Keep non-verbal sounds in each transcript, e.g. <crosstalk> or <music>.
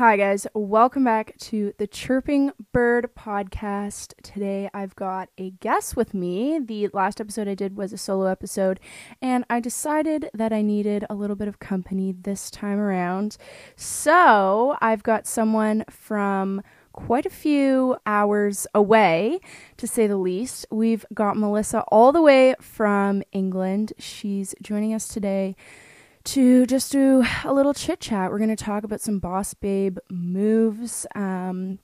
Hi, guys. Welcome back to the Chirping Bird podcast. Today I've got a guest with me. The last episode I did was a solo episode, and I decided that I needed a little bit of company this time around. So I've got someone from quite a few hours away, to say the least. We've got Melissa all the way from England. She's joining us today to just do a little chit chat. We're going to talk about some boss babe moves, um,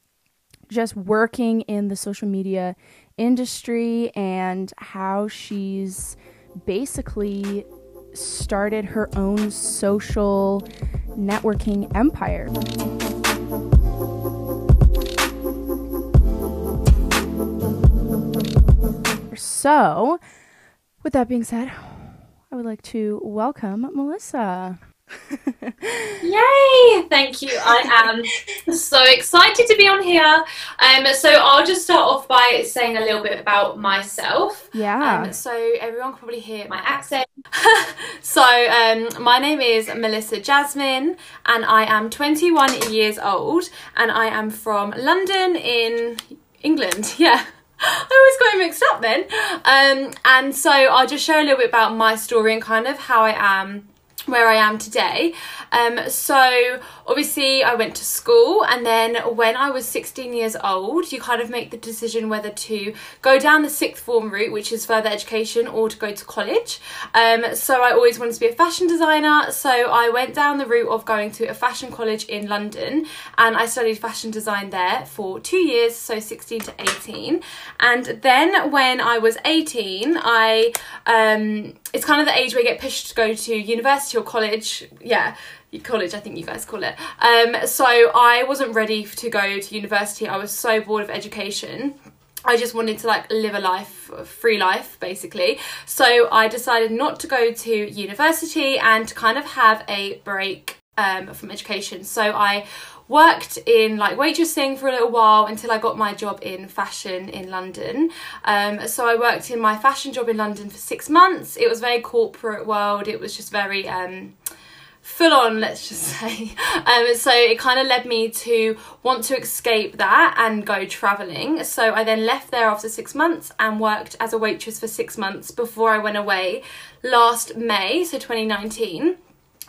just working in the social media industry, and how she's basically started her own social networking empire. So, with that being said, I would like to welcome Melissa. Yay! Thank you. I am so excited to be on here. Um, so I'll just start off by saying a little bit about myself. Yeah. Um, so everyone can probably hear my accent. <laughs> so um, my name is Melissa Jasmine, and I am 21 years old, and I am from London in England. <laughs> Yeah. I always got mixed up then. Um, and so I'll just share a little bit about my story and kind of how I am where I am today. Um, so obviously I went to school and then when I was 16 years old you kind of make the decision whether to go down the sixth form route which is further education or to go to college. Um, so I always wanted to be a fashion designer so I went down the route of going to a fashion college in London and I studied fashion design there for two years so 16 to 18 and then when I was 18 I um, it's kind of the age where you get pushed to go to university or college yeah college I think you guys call it um, so I wasn't ready to go to university I was so bored of education I just wanted to like live a life, a free life basically. So I decided not to go to university and to kind of have a break um, from education. So I worked in like waitressing for a little while until I got my job in fashion in London. Um, so I worked in my fashion job in London for six months. It was very corporate world. It was just very um, full on, let's just <laughs> say. Um, so it kind of led me to want to escape that and go travelling. So I then left there after six months and worked as a waitress for six months before I went away last May, so 2019.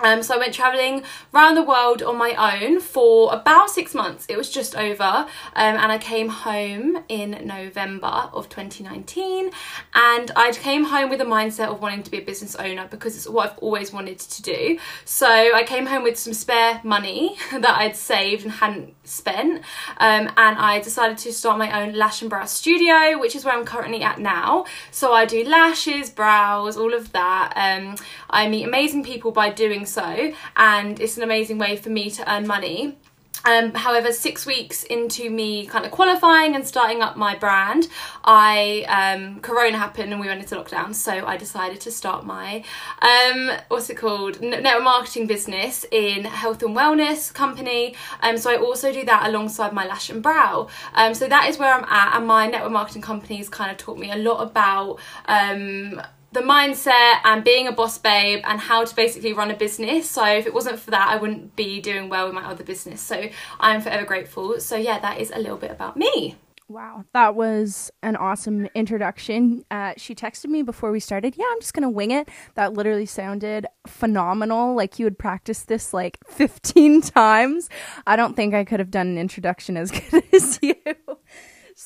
Um, so I went travelling around the world on my own for about six months. It was just over, um, and I came home in November of 2019. And I came home with a mindset of wanting to be a business owner because it's what I've always wanted to do. So I came home with some spare money <laughs> that I'd saved and hadn't spent, um, and I decided to start my own lash and brow studio, which is where I'm currently at now. So I do lashes, brows, all of that. Um, I meet amazing people by doing so and it's an amazing way for me to earn money. Um, however, six weeks into me kind of qualifying and starting up my brand, I um, Corona happened and we went into lockdown. So I decided to start my um, what's it called network marketing business in health and wellness company. Um, so I also do that alongside my lash and brow. Um, so that is where I'm at, and my network marketing company has kind of taught me a lot about um, the mindset and being a boss babe and how to basically run a business. So if it wasn't for that, I wouldn't be doing well with my other business. So I'm forever grateful. So yeah, that is a little bit about me. Wow, that was an awesome introduction. Uh, she texted me before we started. Yeah, I'm just gonna wing it. That literally sounded phenomenal. Like you had practiced this like <laughs> 15 times. I don't think I could have done an introduction as good <laughs> as you.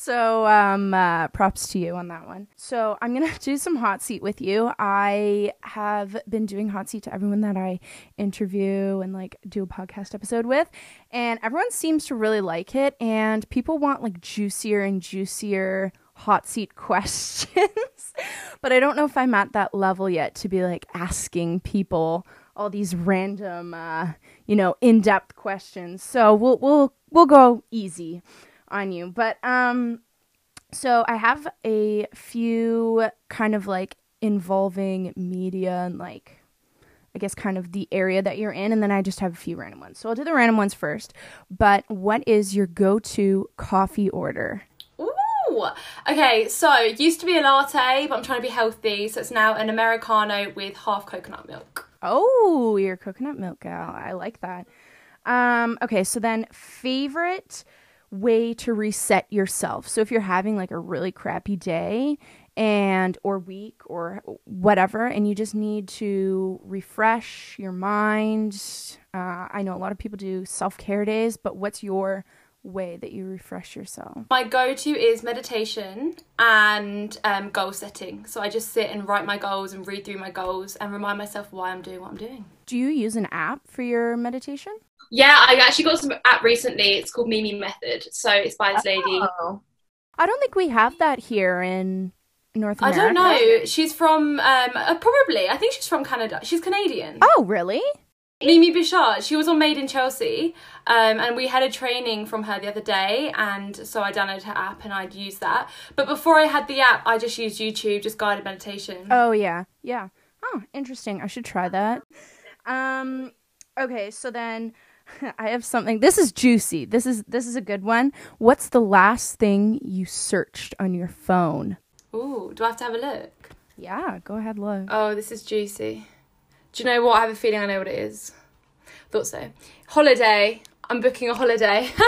So, um, uh, props to you on that one. So, I'm gonna <laughs> do some hot seat with you. I have been doing hot seat to everyone that I interview and like do a podcast episode with, and everyone seems to really like it. And people want like juicier and juicier hot seat <laughs> questions, <laughs> but I don't know if I'm at that level yet to be like asking people all these random, uh, you know, in-depth questions. So we'll we'll we'll go easy on you. But um so I have a few kind of like involving media and like I guess kind of the area that you're in and then I just have a few random ones. So I'll do the random ones first. But what is your go-to coffee order? Ooh. Okay, so it used to be a latte, but I'm trying to be healthy, so it's now an americano with half coconut milk. Oh, you're a coconut milk gal. I like that. Um, okay, so then favorite way to reset yourself. So if you're having like a really crappy day and or week or whatever and you just need to refresh your mind. Uh, I know a lot of people do self-care days, but what's your way that you refresh yourself? My go to is meditation and um, goal setting. So I just sit and write my goals and read through my goals and remind myself why I'm doing what I'm doing. Do you use an app for your meditation? Yeah, I actually got some app recently. It's called Mimi Method. So it's by this lady. Oh. I don't think we have that here in North America. I don't know. She's from um, uh, probably. I think she's from Canada. She's Canadian. Oh, really? Mimi Bouchard. She was on Made in Chelsea, um, and we had a training from her the other day, and so I downloaded her app and I'd use that. But before I had the app, I just used YouTube, just guided meditation. Oh yeah, yeah. Oh, interesting. I should try that. Um, okay, so then <laughs> I have something. This is juicy. This is this is a good one. What's the last thing you searched on your phone? Ooh, do I have to have a look? Yeah, go ahead, look. Oh, this is juicy. Do you know what? I have a feeling I know what it is. Thought so. Holiday. I'm booking a holiday. <laughs>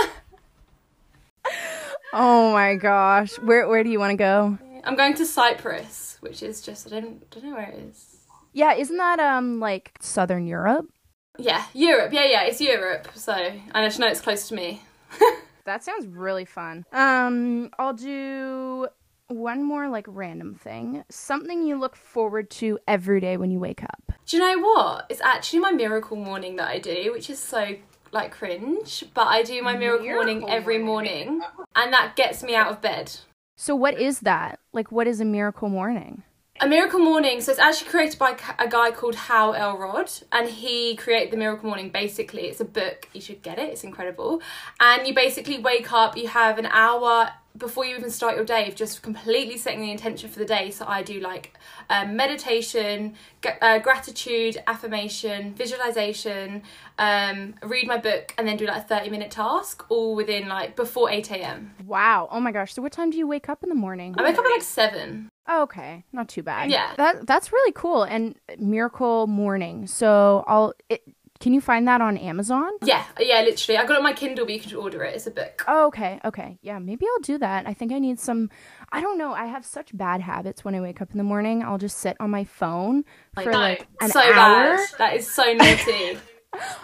oh my gosh. Where where do you want to go? I'm going to Cyprus, which is just I don't don't know where it is. Yeah, isn't that um like southern Europe? Yeah, Europe. Yeah, yeah, it's Europe. So I just know it's close to me. <laughs> that sounds really fun. Um, I'll do one more like random thing. Something you look forward to every day when you wake up. Do you know what? It's actually my miracle morning that I do, which is so like cringe, but I do my miracle, miracle morning every morning and that gets me out of bed. So what is that? Like what is a miracle morning? A Miracle Morning, so it's actually created by a guy called Hal Elrod, and he created the Miracle Morning. Basically, it's a book. You should get it. It's incredible. And you basically wake up. You have an hour before you even start your day of just completely setting the intention for the day. So I do like um, meditation, uh, gratitude, affirmation, visualization, um, read my book, and then do like a 30 minute task all within like before 8 a.m. Wow. Oh my gosh. So what time do you wake up in the morning? I wake up at like 7. Oh, okay, not too bad. Yeah, that that's really cool and miracle morning. So I'll it, can you find that on Amazon? Yeah, yeah, literally. I got it on my Kindle, but you can order it. It's a book. Oh, okay, okay. Yeah, maybe I'll do that. I think I need some. I don't know. I have such bad habits when I wake up in the morning. I'll just sit on my phone for like an so hour. Bad. That is so naughty. <laughs>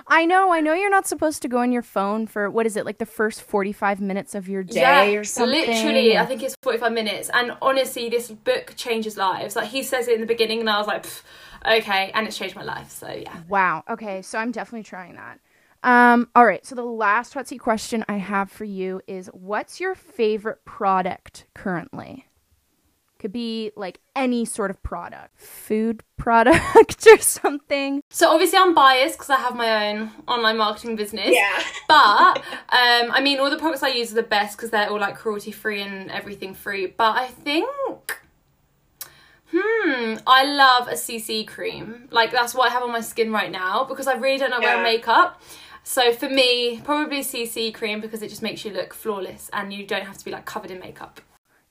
I know, I know you're not supposed to go on your phone for what is it, like the first 45 minutes of your day yeah, or something? Literally, I think it's 45 minutes. And honestly, this book changes lives. Like he says it in the beginning, and I was like, okay, and it's changed my life. So yeah. Wow. Okay, so I'm definitely trying that. Um, all right, so the last hot seat question I have for you is what's your favorite product currently? Could be like any sort of product, food product <laughs> or something. So obviously I'm biased because I have my own online marketing business. Yeah. <laughs> But um, I mean, all the products I use are the best because they're all like cruelty free and everything free. But I think Hmm, I love a CC cream. Like that's what I have on my skin right now because I really don't know yeah. wear makeup. So for me, probably CC cream because it just makes you look flawless and you don't have to be like covered in makeup.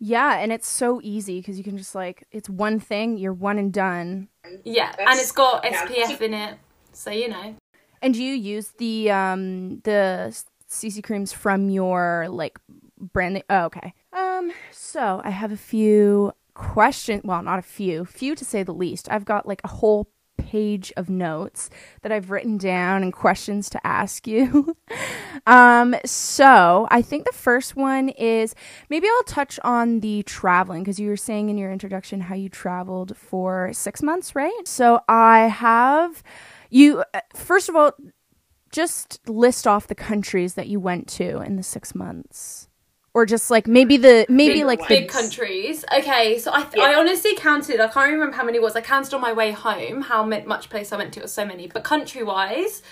Yeah, and it's so easy because you can just like it's one thing, you're one and done. Yeah, that's, and it's got SPF yeah. in it, so you know. And do you use the um the CC creams from your like brand? Oh, okay. Um, so I have a few question well not a few few to say the least i've got like a whole page of notes that i've written down and questions to ask you. <laughs> Um so i think the first one is maybe i'll touch on the traveling because you were saying in your introduction how you traveled for six months right? So i have you uh, first of all just list off the countries that you went to in the six months or just like maybe the maybe big, like big countries. Okay, so I th- yeah. I honestly counted. I can't remember how many it was. I counted on my way home how much place I went to. It was so many. But country wise,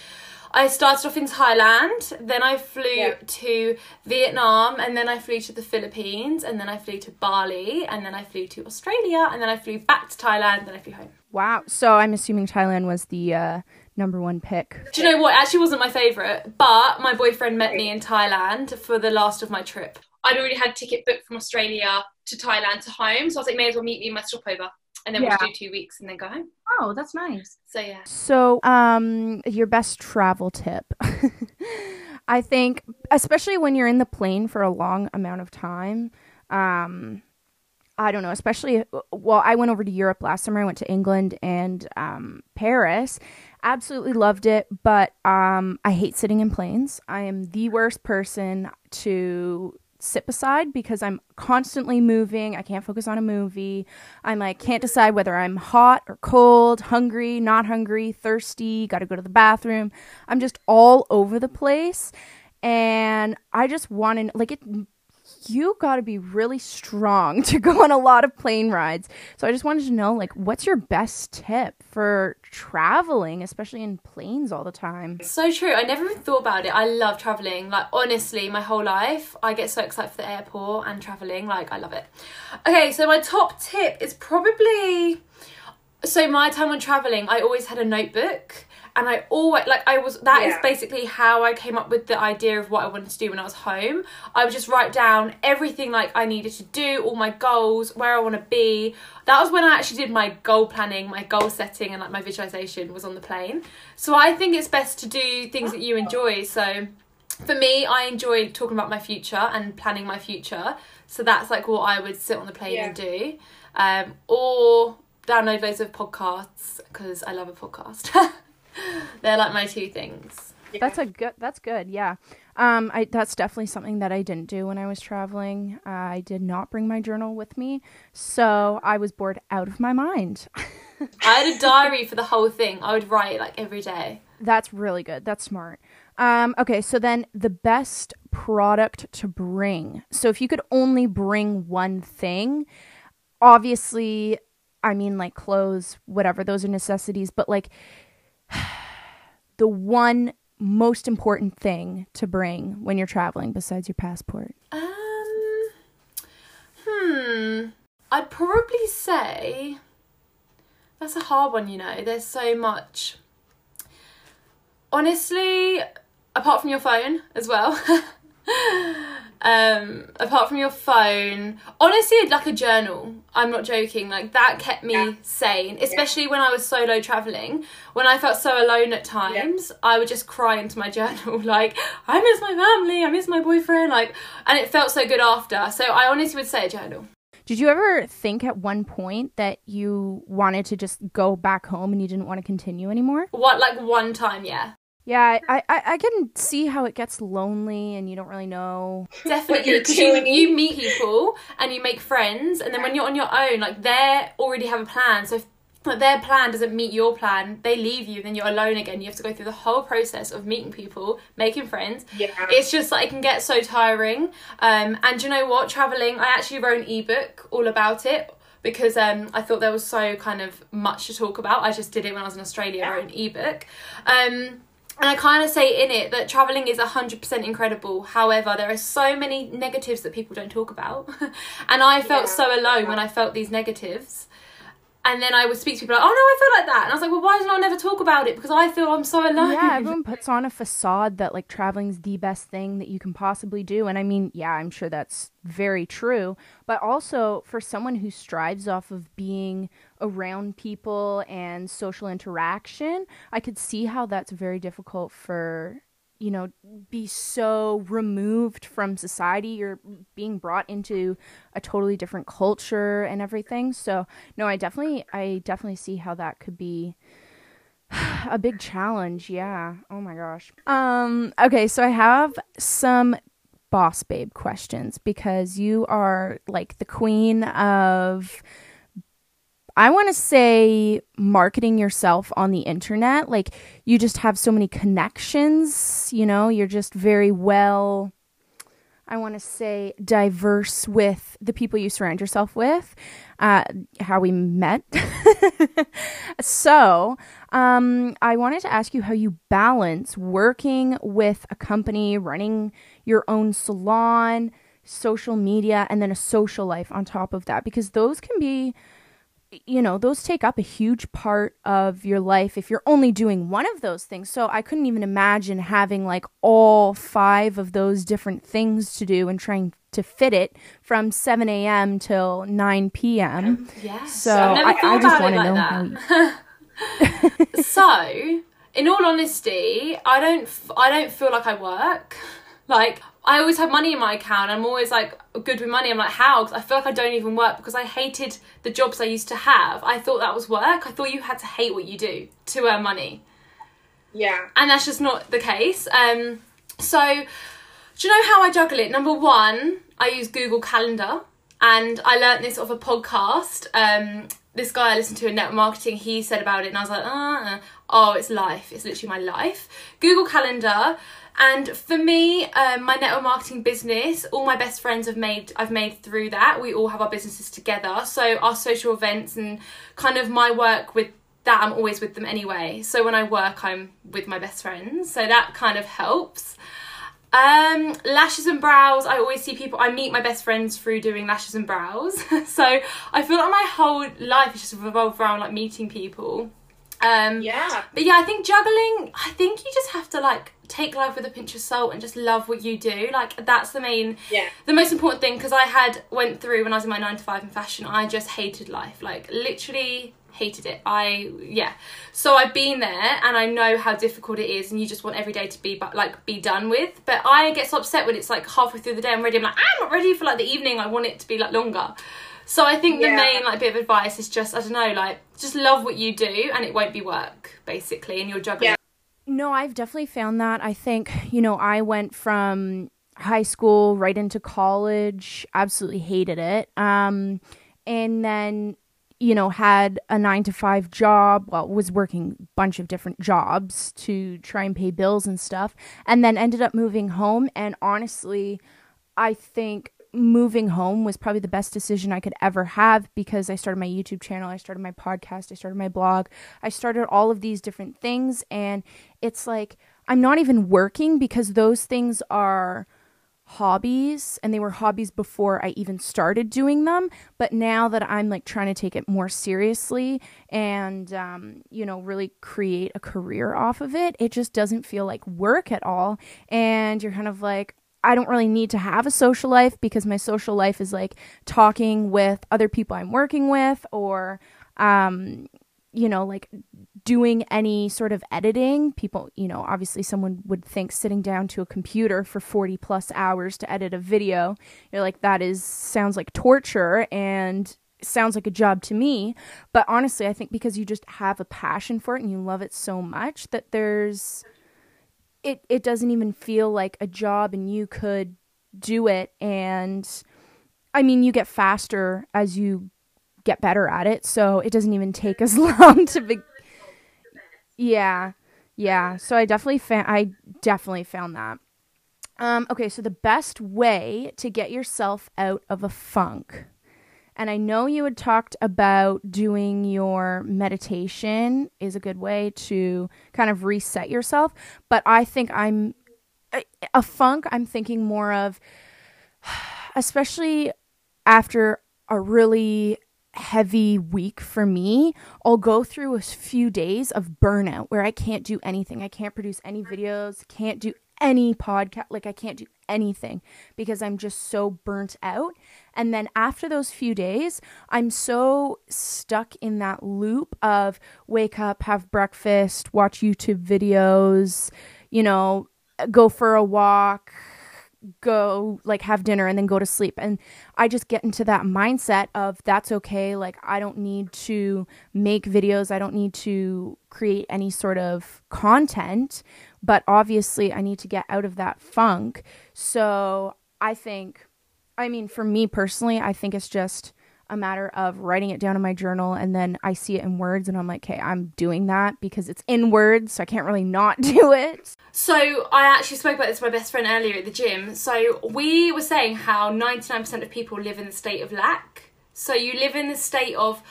I started off in Thailand. Then I flew yeah. to Vietnam, and then I flew to the Philippines, and then I flew to Bali, and then I flew to Australia, and then I flew back to Thailand. And then I flew home. Wow. So I'm assuming Thailand was the. Uh number one pick. Do you know what? It actually wasn't my favourite, but my boyfriend met me in Thailand for the last of my trip. I'd already had a ticket booked from Australia to Thailand to home, so I was like, may as well meet me in my stopover, and then yeah. we'll do two weeks and then go home. Oh, that's nice. So yeah. So, um, your best travel tip. <laughs> I think, especially when you're in the plane for a long amount of time, um, I don't know, especially, well, I went over to Europe last summer. I went to England and um, Paris. Absolutely loved it, but um, I hate sitting in planes. I am the worst person to sit beside because I'm constantly moving. I can't focus on a movie. I'm like, can't decide whether I'm hot or cold, hungry, not hungry, thirsty, got to go to the bathroom. I'm just all over the place. And I just want to, like, it you got to be really strong <laughs> to go on a lot of plane rides. So I just wanted to know like what's your best tip for traveling, especially in planes all the time? So true. I never even thought about it. I love traveling. Like honestly, my whole life, I get so excited for the airport and traveling. Like I love it. Okay, so my top tip is probably so my time when traveling, I always had a notebook and I always like I was That yeah. is basically how I came up with the idea of what I wanted to do when I was home. I would just write down everything like I needed to do, all my goals, where I want to be. That was when I actually did my goal planning, my goal setting, and like my visualization was on the plane. So I think it's best to do things that you enjoy. So for me, I enjoy talking about my future and planning my future. So that's like what I would sit on the plane yeah. and do. Um, or download loads of podcasts because I love a podcast. <laughs> <laughs> They're like my two things. Yeah. That's a good. That's good. Yeah. Um. I that's definitely something that I didn't do when I was traveling. Uh, I did not bring my journal with me, so I was bored out of my mind. <laughs> I had a diary for the whole thing. I would write like every day. That's really good. That's smart. Um, okay, so then the best product to bring. So if you could only bring one thing, obviously, I mean, like clothes, whatever, those are necessities, but like <sighs> the one most important thing to bring when you're traveling besides your passport? Um, hmm. I'd probably say that's a hard one, you know. There's so much. Honestly, apart from your phone as well. <laughs> um apart from your phone honestly like a journal i'm not joking like that kept me yeah. sane especially yeah. when i was solo traveling when i felt so alone at times yeah. i would just cry into my <laughs> journal like i miss my family i miss my boyfriend like and it felt so good after so i honestly would say a journal did you ever think at one point that you wanted to just go back home and you didn't want to continue anymore? What, like one time, yeah. Yeah, I, I, I can see how it gets lonely and you don't really know. Definitely, because you, you meet <laughs> people and you make friends, and then when you're on your own, like they already have a plan. So if like, their plan doesn't meet your plan, they leave you, then you're alone again. You have to go through the whole process of meeting people, making friends. Yeah. It's just like it can get so tiring. Um, and you know what? Traveling, I actually wrote an ebook all about it because um, I thought there was so kind of much to talk about. I just did it when I was in Australia, yeah. wrote an ebook. Um, and I kind of say in it that traveling is 100% incredible. However, there are so many negatives that people don't talk about. <laughs> and I felt yeah. so alone when I felt these negatives and then I would speak to people like, oh no, I feel like that. And I was like, well, why did I never talk about it? Because I feel I'm so alone. Yeah, everyone puts on a facade that like traveling's the best thing that you can possibly do. And I mean, yeah, I'm sure that's very true. But also for someone who strives off of being around people and social interaction, I could see how that's very difficult for you know, be so removed from society. You're being brought into a totally different culture and everything. So, no, I definitely, I definitely see how that could be <sighs> a big challenge. Yeah. Oh my gosh. Um. Okay. So I have some boss babe questions because you are like the queen of I want to say marketing yourself on the internet. Like you just have so many connections, you know, you're just very well I want to say diverse with the people you surround yourself with, uh, how we met. <laughs> so, um, I wanted to ask you how you balance working with a company, running your own salon, social media, and then a social life on top of that, because those can be you know, those take up a huge part of your life if you're only doing one of those things. So I couldn't even imagine having like all five of those different things to do and trying to fit it from 7 a.m. till 9 p.m. Yeah. So I, I, just want to like know that. <laughs> so in all honesty, I don't f- I don't feel like I work. <laughs> Like I always have money in my account. I'm always like good with money. I'm like how? 'Cause I feel like I don't even work because I hated the jobs I used to have. I thought that was work. I thought you had to hate what you do to earn money, Yeah. and that's just not the case. Um, so do you know how I juggle it? Number one, I use Google Calendar, and I learnt this off a podcast. Um, this guy I listened to in network marketing, he said about it, and I was like, uh, oh, it's life. It's literally my life. Google Calendar. And for me, um, my network marketing business, all my best friends have made. I've made through that. We all have our businesses together. So our social events and kind of my work with that, I'm always with them anyway. So when I work, I'm with my best friends. So that kind of helps. Um, lashes and brows. I always see people. I meet my best friends through doing lashes and brows. <laughs> so I feel like my whole life is just revolved around like meeting people. Um, Yeah. but yeah, I think juggling. I think you just have to like take life with a pinch of salt and just love what you do. Like that's the main, Yeah. the most important thing. Because I had went through when I was in my nine to five in fashion. I just hated life. Like literally hated it. I yeah. So I've been there and I know how difficult it is, and you just want every day to be but like be done with. But I get so upset when it's like halfway through the day. I'm ready. I'm like I'm not ready for like the evening. I want it to be like longer. So I think the Yeah. main like bit of advice is just I don't know like just love what you do and it won't be work basically and you're juggling. Yeah. No, I've definitely found that. I think, you know, I went from high school right into college, absolutely hated it. Um, and then, you know, had a nine to five job, well, was working a bunch of different jobs to try and pay bills and stuff. And then ended up moving home. And honestly, I think moving home was probably the best decision I could ever have because I started my YouTube channel, I started my podcast, I started my blog, I started all of these different things. And it's like I'm not even working because those things are hobbies and they were hobbies before I even started doing them. But now that I'm like trying to take it more seriously and, um, you know, really create a career off of it, it just doesn't feel like work at all. And you're kind of like, I don't really need to have a social life because my social life is like talking with other people I'm working with or, um, you know, like doing any sort of editing. People, you know, obviously someone would think sitting down to a computer for 40 plus hours to edit a video, you're like, that is, sounds like torture and sounds like a job to me. But honestly, I think because you just have a passion for it and you love it so much that there's, it it doesn't even feel like a job and you could do it and I mean you get faster as you get better at it so it doesn't even take as <laughs> long to be Yeah. Yeah, so I definitely fa- I definitely found that. Um okay, so the best way to get yourself out of a funk. And I know you had talked about doing your meditation is a good way to kind of reset yourself, but I think I'm a funk I'm thinking more of <sighs> especially after a really heavy week for me, I'll go through a few days of burnout where I can't do anything. I can't produce any videos, can't do any podcast, like I can't do anything because I'm just so burnt out. And then after those few days, I'm so stuck in that loop of wake up, have breakfast, watch YouTube videos, you know, go for a walk, go like have dinner and then go to sleep. And i just get into that mindset of that's okay like i don't need to make videos. I don't need to create any sort of content but obviously i need to get out of that funk. So i think i mean for me personally i think it's just a matter of writing it down in my journal and then I see it in words and I'm like, okay, I'm doing that because it's in words, so I can't really not <laughs> do it. So I actually spoke about this with my best friend earlier at the gym. So we were saying how 99% of people live in the state of lack. So you live in the state of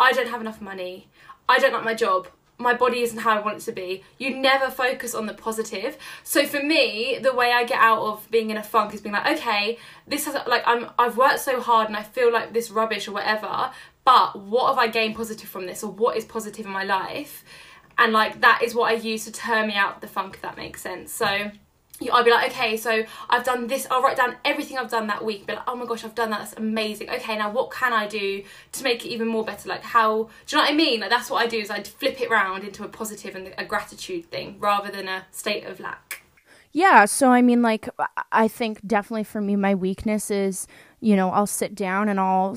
I don't have enough money. I don't like my job. My body isn't how I want it to be. You never focus on the positive. So for me, the way I get out of being in a funk is being like, okay, this has like I'm I've worked so hard and I feel like this rubbish or whatever, but what have I gained positive from this or what is positive in my life? and like that is what I use to turn me out the funk if that makes sense. So I'll be like, okay, so I've done this. I'll write down everything I've done that week. Be like, oh my gosh, I've done that. That's amazing. Okay, now what can I do to make it even more better? Like, how do you know what I mean? Like, that's what I do is I flip it round into a positive and a gratitude thing rather than a state of lack. Yeah, so I mean, like, I think definitely for me, my weakness is, you know, I'll sit down and I'll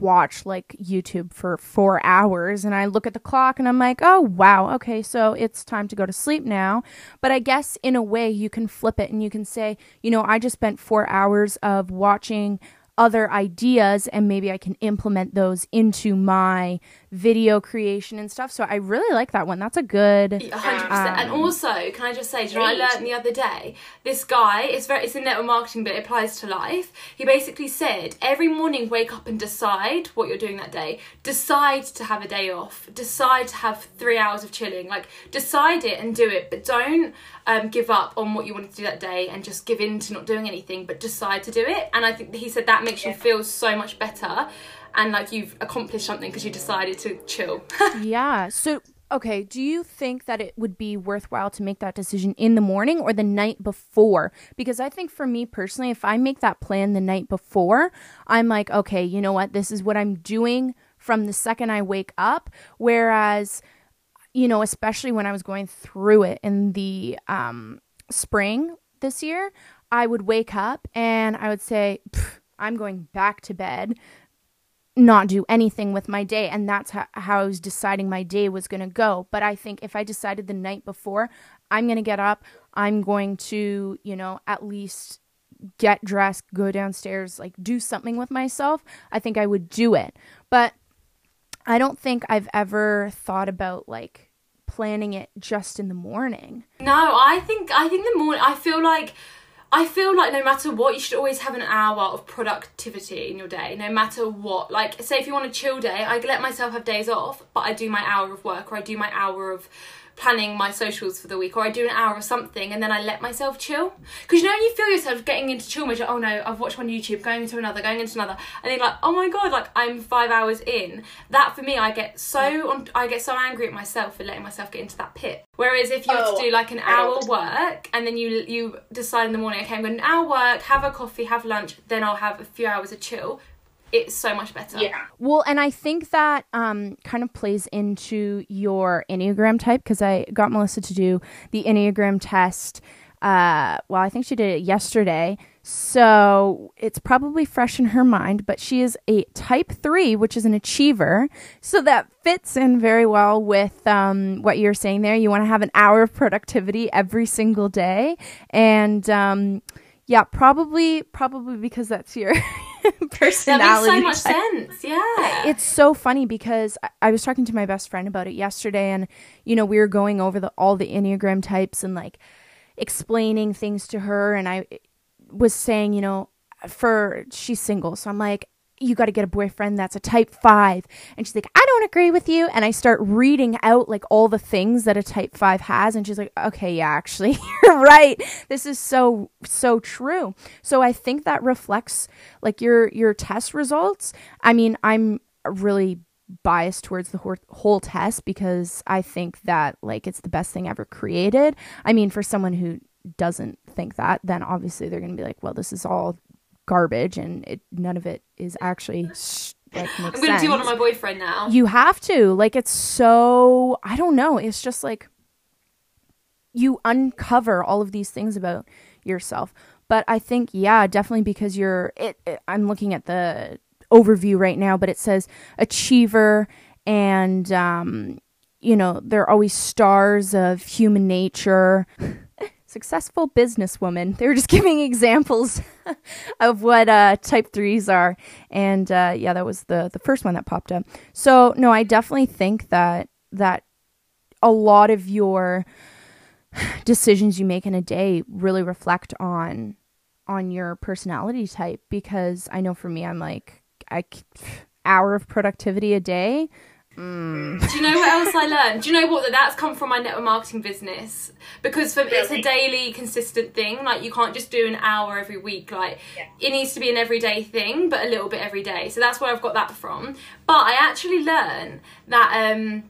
watch like YouTube for four hours and I look at the clock and I'm like, oh, wow, okay, so it's time to go to sleep now. But I guess in a way you can flip it and you can say, you know, I just spent four hours of watching other ideas and maybe I can implement those into my video creation and stuff. So I really like that one. That's a good. 100%. Um, and also, can I just say, do you know I learned the other day? This guy, it's very, it's in network marketing, but it applies to life. He basically said, every morning wake up and decide what you're doing that day. Decide to have a day off. Decide to have three hours of chilling. Like, decide it and do it, but don't um, give up on what you wanted to do that day and just give in to not doing anything, but decide to do it. And I think he said that makes yeah. you feel so much better and like you've accomplished something because you decided to chill. <laughs> yeah. So, okay, do you think that it would be worthwhile to make that decision in the morning or the night before? Because I think for me personally, if I make that plan the night before, I'm like, okay, you know what? This is what I'm doing from the second I wake up. Whereas, you know, especially when I was going through it in the um, spring this year, I would wake up and I would say, I'm going back to bed not do anything with my day. And that's how, how i was deciding my day was going to go. But i think if i decided the night before i'm going to get up i'm going to you know at least get dressed go downstairs like do something with myself i think i would do it. But i don't think i've ever thought about like planning it just in the morning. No i think i think the morning i feel like I feel like no matter what, you should always have an hour of productivity in your day, no matter what. Like, say if you want a chill day, I let myself have days off, but I do my hour of work or I do my hour of planning my socials for the week or I do an hour or something and then I let myself chill. Because you know you feel yourself getting into chill mode, like, oh no, I've watched one YouTube, going into another, going into another, and then like, oh my god, like I'm five hours in. That for me, I get so on, I get so angry at myself for letting myself get into that pit. Whereas if you oh, to do like an hour work and then you you decide in the morning, okay, I'm going to an hour work, have a coffee, have lunch, then I'll have a few hours of chill it's so much better. Yeah. Well, and I think that um, kind of plays into your Enneagram type because I got Melissa to do the Enneagram test. Uh, well, I think she did it yesterday. So it's probably fresh in her mind, but she is a type three, which is an achiever. So that fits in very well with um, what you're saying there. You want to have an hour of productivity every single day. And um, yeah, probably, probably because that's your personality. <laughs> That makes so much sense. Yeah. It's so funny because I, I was talking to my best friend about it yesterday, and you know we were going over the all the enneagram types and like explaining things to her, and I was saying, you know, for she's single, so I'm like, you got to get a boyfriend that's a type five. And she's like, I don't agree with you. And I start reading out like all the things that a type five has. And she's like, okay, yeah, actually, <laughs> you're right. This is so, so true. So I think that reflects like your, your test results. I mean, I'm really biased towards the whole test because I think that like it's the best thing ever created. I mean, for someone who doesn't think that, then obviously they're going to be like, well, this is all garbage and it, none of it is actually like I'm gonna do one on my boyfriend now. You have to. Like it's so I don't know. It's just like you uncover all of these things about yourself. But I think yeah, definitely because you're it, it I'm looking at the overview right now, but it says achiever and um you know, they're always stars of human nature <laughs> successful businesswoman. They were just <laughs> giving examples <laughs> of what uh, type threes are, and uh, yeah, that was the the first one that popped up. So no, I definitely think that that a lot of your <sighs> decisions you make in a day really reflect on on your personality type because I know for me, I'm like I <sighs> hour of productivity a day Mm. Do you know what else I learned? Do you know what? that That's come from my network marketing business because for it's a daily, consistent thing. Like you can't just do an hour every week. Like yeah. it needs to be an everyday thing, but a little bit every day. So that's where I've got that from. But I actually learned that um,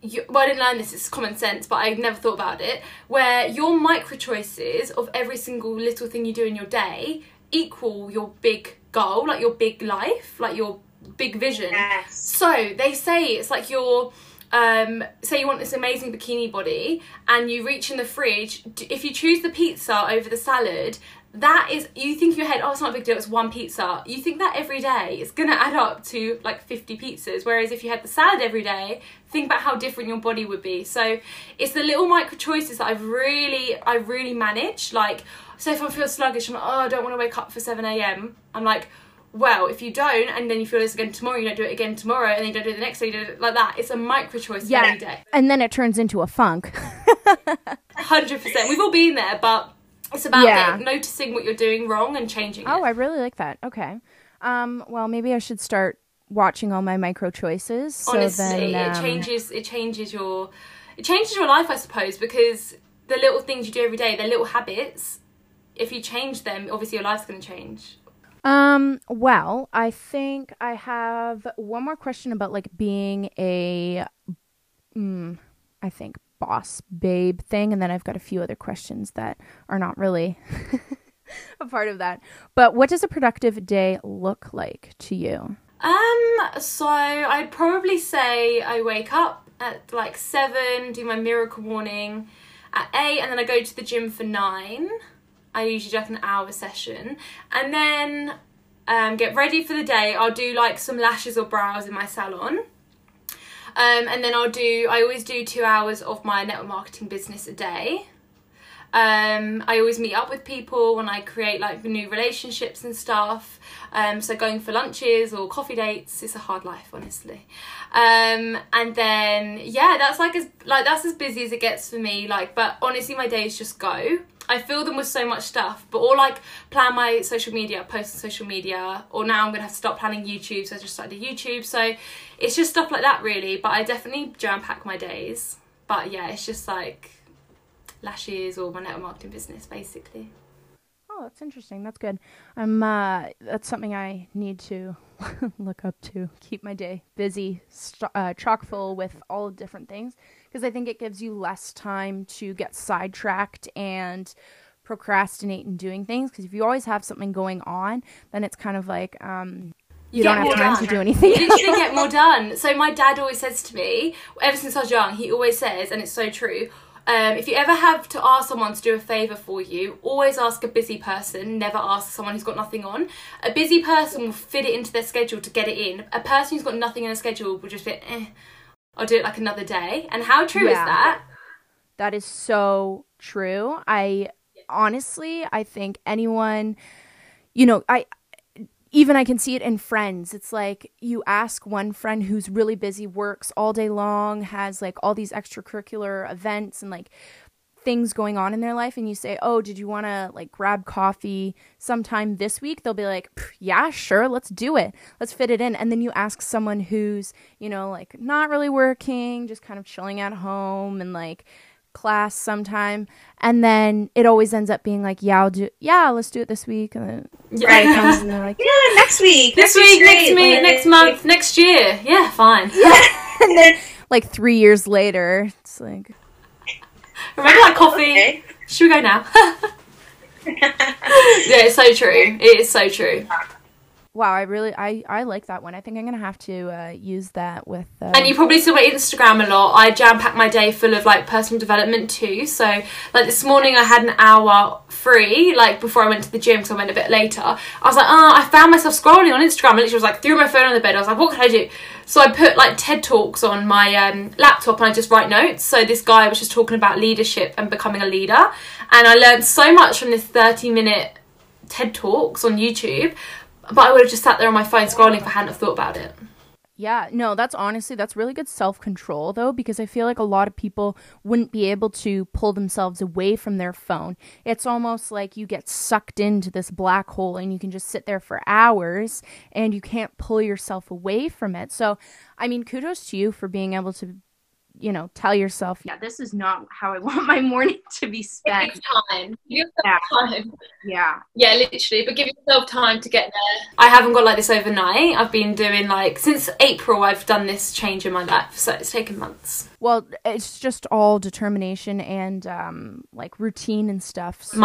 you, well, I didn't learn this, it's common sense, but I never thought about it, where your micro choices of every single little thing you do in your day equal your big goal, like your big life, like your big vision. Yes. So they say it's like your um, say you want this amazing bikini body and you reach in the fridge, if you choose the pizza over the salad, that is, you think in your head, oh, it's not a big deal, it's one pizza. You think that every day, it's gonna add up to like 50 pizzas. Whereas if you had the salad every day, think about how different your body would be. So it's the little micro choices that I've really, I really managed. Like, so if I feel sluggish, I'm like, oh, I don't wanna wake up for 7 a.m. I'm like, well, if you don't, and then you feel this again tomorrow, you don't do it again tomorrow, and then you don't do it the next day, you do it like that. It's a micro choice Yeah. every day. And then it turns into a funk. <laughs> Hundred percent. We've all been there, but it's about Yeah. noticing what you're doing wrong and changing oh, it. I really like that. Okay. Um, well, maybe I should start watching all my micro choices. So Honestly, then, it um, changes. It changes your. It changes your life, I suppose, because the little things you do every day, they're little habits. If you change them, obviously your life's going to change. Um, well, I think I have one more question about like being a, mm, I think boss babe thing, and then I've got a few other questions that are not really <laughs> a part of that. But what does a productive day look like to you? Um, so I'd probably say I wake up at like seven, do my miracle morning at eight, and then I go to the gym for nine. I usually do like an hour session, and then um, get ready for the day. I'll do like some lashes or brows in my salon. Um, and then I'll do, I always do two hours of my network marketing business a day. Um, I always meet up with people when I create like new relationships and stuff. Um, so going for lunches or coffee dates, it's a hard life, honestly. Um, and then yeah, that's like as like that's as busy as it gets for me. Like, but honestly, my days just go. I fill them with so much stuff, but or like plan my social media, post on social media, or now I'm gonna have to stop planning YouTube. So I just started YouTube. So it's just stuff like that, really. But I definitely jam pack my days. But yeah, it's just like lashes or my network marketing business basically. Oh, that's interesting. That's good. I'm uh that's something I need to <laughs> look up to. Keep my day busy, st- uh, chock full with all different things because I think it gives you less time to get sidetracked and procrastinate in doing things because if you always have something going on, then it's kind of like um you, get don't have time done. to do anything. You literally get more done. So my dad always says to me, ever since I was young, he always says, and it's so true. Um, if you ever have to ask someone to do a favour for you, always ask a busy person, never ask someone who's got nothing on. A busy person will fit it into their schedule to get it in. A person who's got nothing in their schedule will just be, eh, I'll do it like another day. And how true is that? That is so true. I honestly, I think anyone, you know, I even I can see it in friends. It's like you ask one friend who's really busy, works all day long, has like all these extracurricular events and like things going on in their life and you say, "Oh, did you want to like grab coffee sometime this week?" They'll be like, "Yeah, sure, let's do it. Let's fit it in." And then you ask someone who's, you know, like not really working, just kind of chilling at home and like class sometime and then it always ends up being like yeah i'll do yeah let's do it this week and then Friday comes and they're like <laughs> Yeah, next week. This week's week, next great. week, next month, next year. Yeah, fine. yeah <laughs> and then like three years later it's like <laughs> Remember that coffee? Okay. Should we go now? yeah, it's so true. It is so true. Wow i really i i like that one i think i'm gonna have to uh use that with uh, And you probably see my Instagram a lot. I jam pack my day full of like personal development too. So like this morning I had an hour free, like before I went to the gym because I went a bit later. I was like, oh, I found myself scrolling on Instagram and literally was like threw my phone on the bed. I was like, what can I do? So I put like TED Talks on my um, laptop and I just write notes. So this guy was just talking about leadership and becoming a leader. And I learned so much from this 30 minute TED Talks on YouTube. But I would have just sat there on my phone scrolling if I hadn't have thought about it. Yeah, no, that's honestly that's really good self-control though because I feel like a lot of people wouldn't be able to pull themselves away from their phone. It's almost like you get sucked into this black hole and you can just sit there for hours and you can't pull yourself away from it. So, I mean, kudos to you for being able to you know, tell yourself, yeah, this is not how I <laughs> want my morning <laughs> to be spent. Takes time. Give yourself Yeah. time. Yeah. Yeah, literally. But give yourself time to get there. I haven't got like this overnight. I've been doing like since April. I've done this change in my life, so it's taken months. Well, it's just all determination and um, like routine and stuff. So.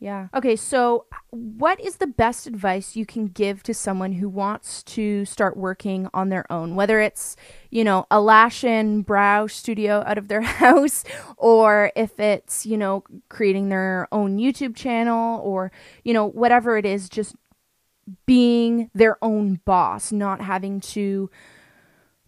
Yeah. Okay, so what is the best advice you can give to someone who wants to start working on their own? Whether it's, you know, a lash and brow studio out of their <laughs> house, or if it's, you know, creating their own YouTube channel, or, you know, whatever it is, just being their own boss, not having to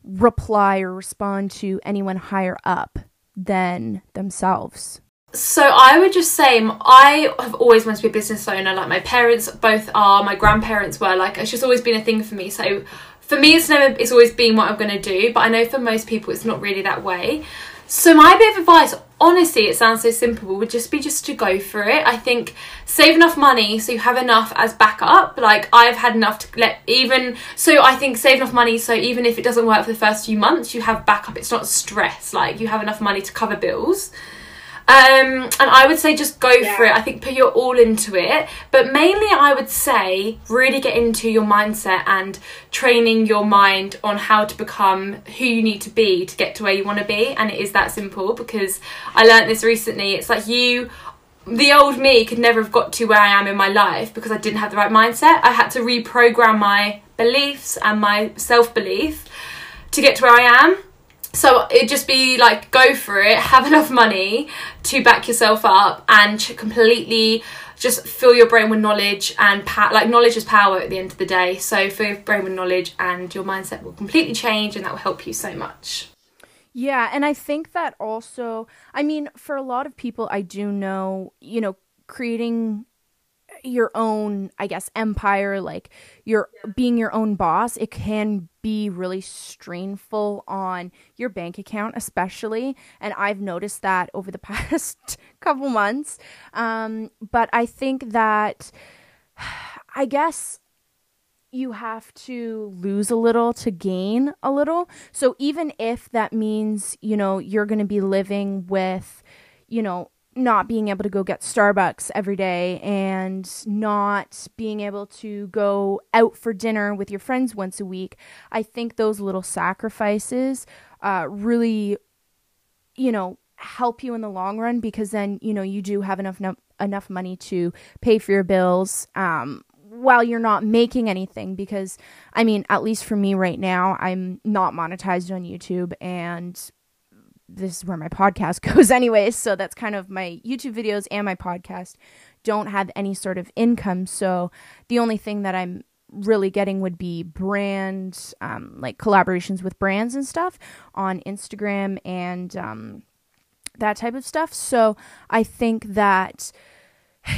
reply or respond to anyone higher up than themselves. So I would just say I have always wanted to be a business owner. Like my parents both are, my grandparents were. Like it's just always been a thing for me. So for me, it's never. It's always been what I'm going to do. But I know for most people, it's not really that way. So my bit of advice, honestly, it sounds so simple, would just be just to go for it. I think save enough money so you have enough as backup. Like I've had enough to let even so I think save enough money so even if it doesn't work for the first few months, you have backup. It's not stress. Like you have enough money to cover bills. Um, and I would say just go for it. I think put your all into it. But mainly, I would say really get into your mindset and training your mind on how to become who you need to be to get to where you want to be. And it is that simple because I learned this recently. It's like you. The old me could never have got to where I am in my life because I didn't have the right mindset. I had to reprogram my beliefs and my self belief to get to where I am. So it'd just be like, go for it, have enough money to back yourself up and completely just fill your brain with knowledge and like knowledge is power at the end of the day. So fill your brain with knowledge and your mindset will completely change and that will help you so much. Yeah, and I think that also, I mean, for a lot of people, I do know, you know, creating your own, I guess, empire, like your being your own boss, it can be really strainful on your bank account, especially. And I've noticed that over the <laughs> past couple months. Um, but I think that, <sighs> I guess, you have to lose a little to gain a little. So even if that means, you know, you're going to be living with, you know, not being able to go get Starbucks every day and not being able to go out for dinner with your friends once a week, I think those little sacrifices uh, really, you know, help you in the long run because then you know you do have enough no- enough money to pay for your bills um, while you're not making anything because I mean at least for me right now I'm not monetized on YouTube and this is where my podcast <laughs> goes anyways so that's kind of my YouTube videos and my podcast don't have any sort of income so the only thing that I'm really getting would be brand um, like collaborations with brands and stuff on Instagram and um, that type of stuff. So I think that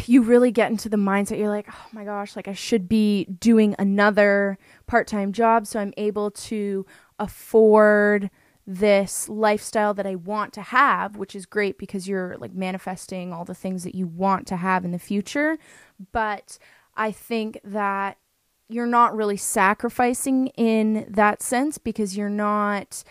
you really get into the mindset you're like oh my gosh like i should be doing another part-time job so i'm able to afford this lifestyle that i want to have which is great because you're like manifesting all the things that you want to have in the future. But i think that you're not really sacrificing in that sense because you're not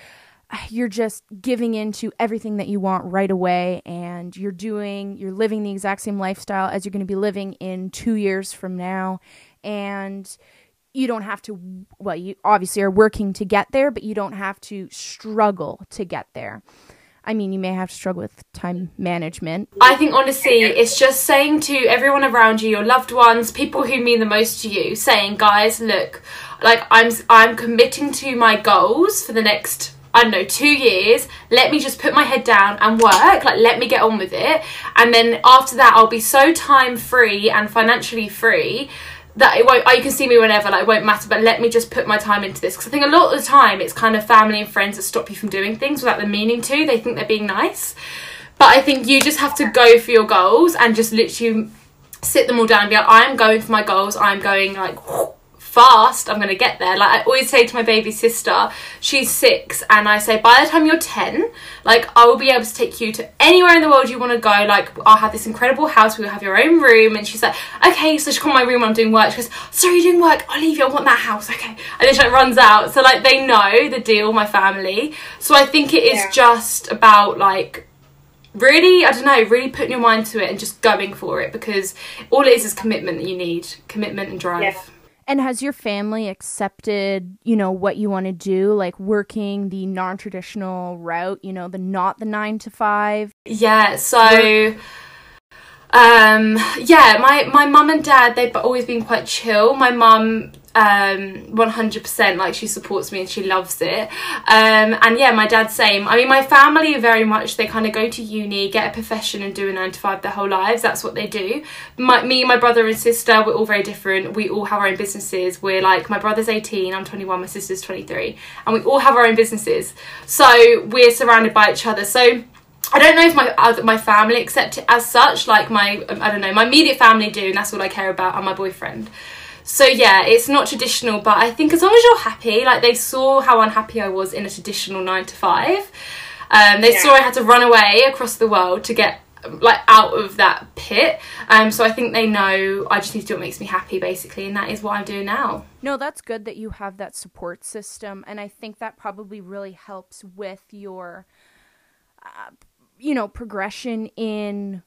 you're just giving into everything that you want right away and you're doing you're living the exact same lifestyle as you're going to be living in 2 years from now. And you don't have to well you obviously are working to get there but you don't have to struggle to get there I mean, you may have to struggle with time management. I think honestly, it's just saying to everyone around you, your loved ones, people who mean the most to you, saying, guys, look, like I'm I'm committing to my goals for the next I don't know, two years, let me just put my head down and work, like let me get on with it. And then after that I'll be so time free and financially free that it won't oh, you can see me whenever, like it won't matter, but let me just put my time into this. Because I think a lot of the time it's kind of family and friends that stop you from doing things without them meaning to. They think they're being nice. But I think you just have to go for your goals and just literally sit them all down and be like, I'm going for my goals, I'm going like fast, I'm going to get there. Like I always say to my baby sister, she's six, and I say, by the time you're 10, like I will be able to take you to anywhere in the world you want to go. Like I'll have this incredible house, we'll have your own room. And she's like, okay, so she come my room when I'm doing work. She goes, sorry, you're doing work, I'll leave you, I want that house, okay. And then she like runs out. So like they know the deal, my family. So I think it is yeah. just about like really i don't know really putting your mind to it and just going for it because all it is is commitment that you need commitment and drive yeah. And has your family accepted, you know, what you want to do, like working the non-traditional route, you know, the not the 9 to 5? Yeah, so um yeah, my my mum and dad they've always been quite chill. My mum um 100% like she supports me and she loves it. Um and yeah my dad's same. I mean my family are very much they kind of go to uni get a profession and do a nine to five their whole lives. That's what they do. My, me my brother and sister we're all very different. We all have our own businesses. We're like my brother's 18 i'm 21 my sister's 23 and we all have our own businesses. So we're surrounded by each other. So I don't know if my uh, my family accept it as such. Like my, I don't know, my immediate family do, and that's all I care about, and my boyfriend. So yeah, it's not traditional, but I think as long as you're happy, like they saw how unhappy I was in a traditional nine to five. Um, they yeah. saw I had to run away across the world to get like out of that pit. Um, so I think they know I just need to do what makes me happy, basically, and that is what I'm doing now. No, that's good that you have that support system, and I think that probably really helps with your, uh, you know, progression in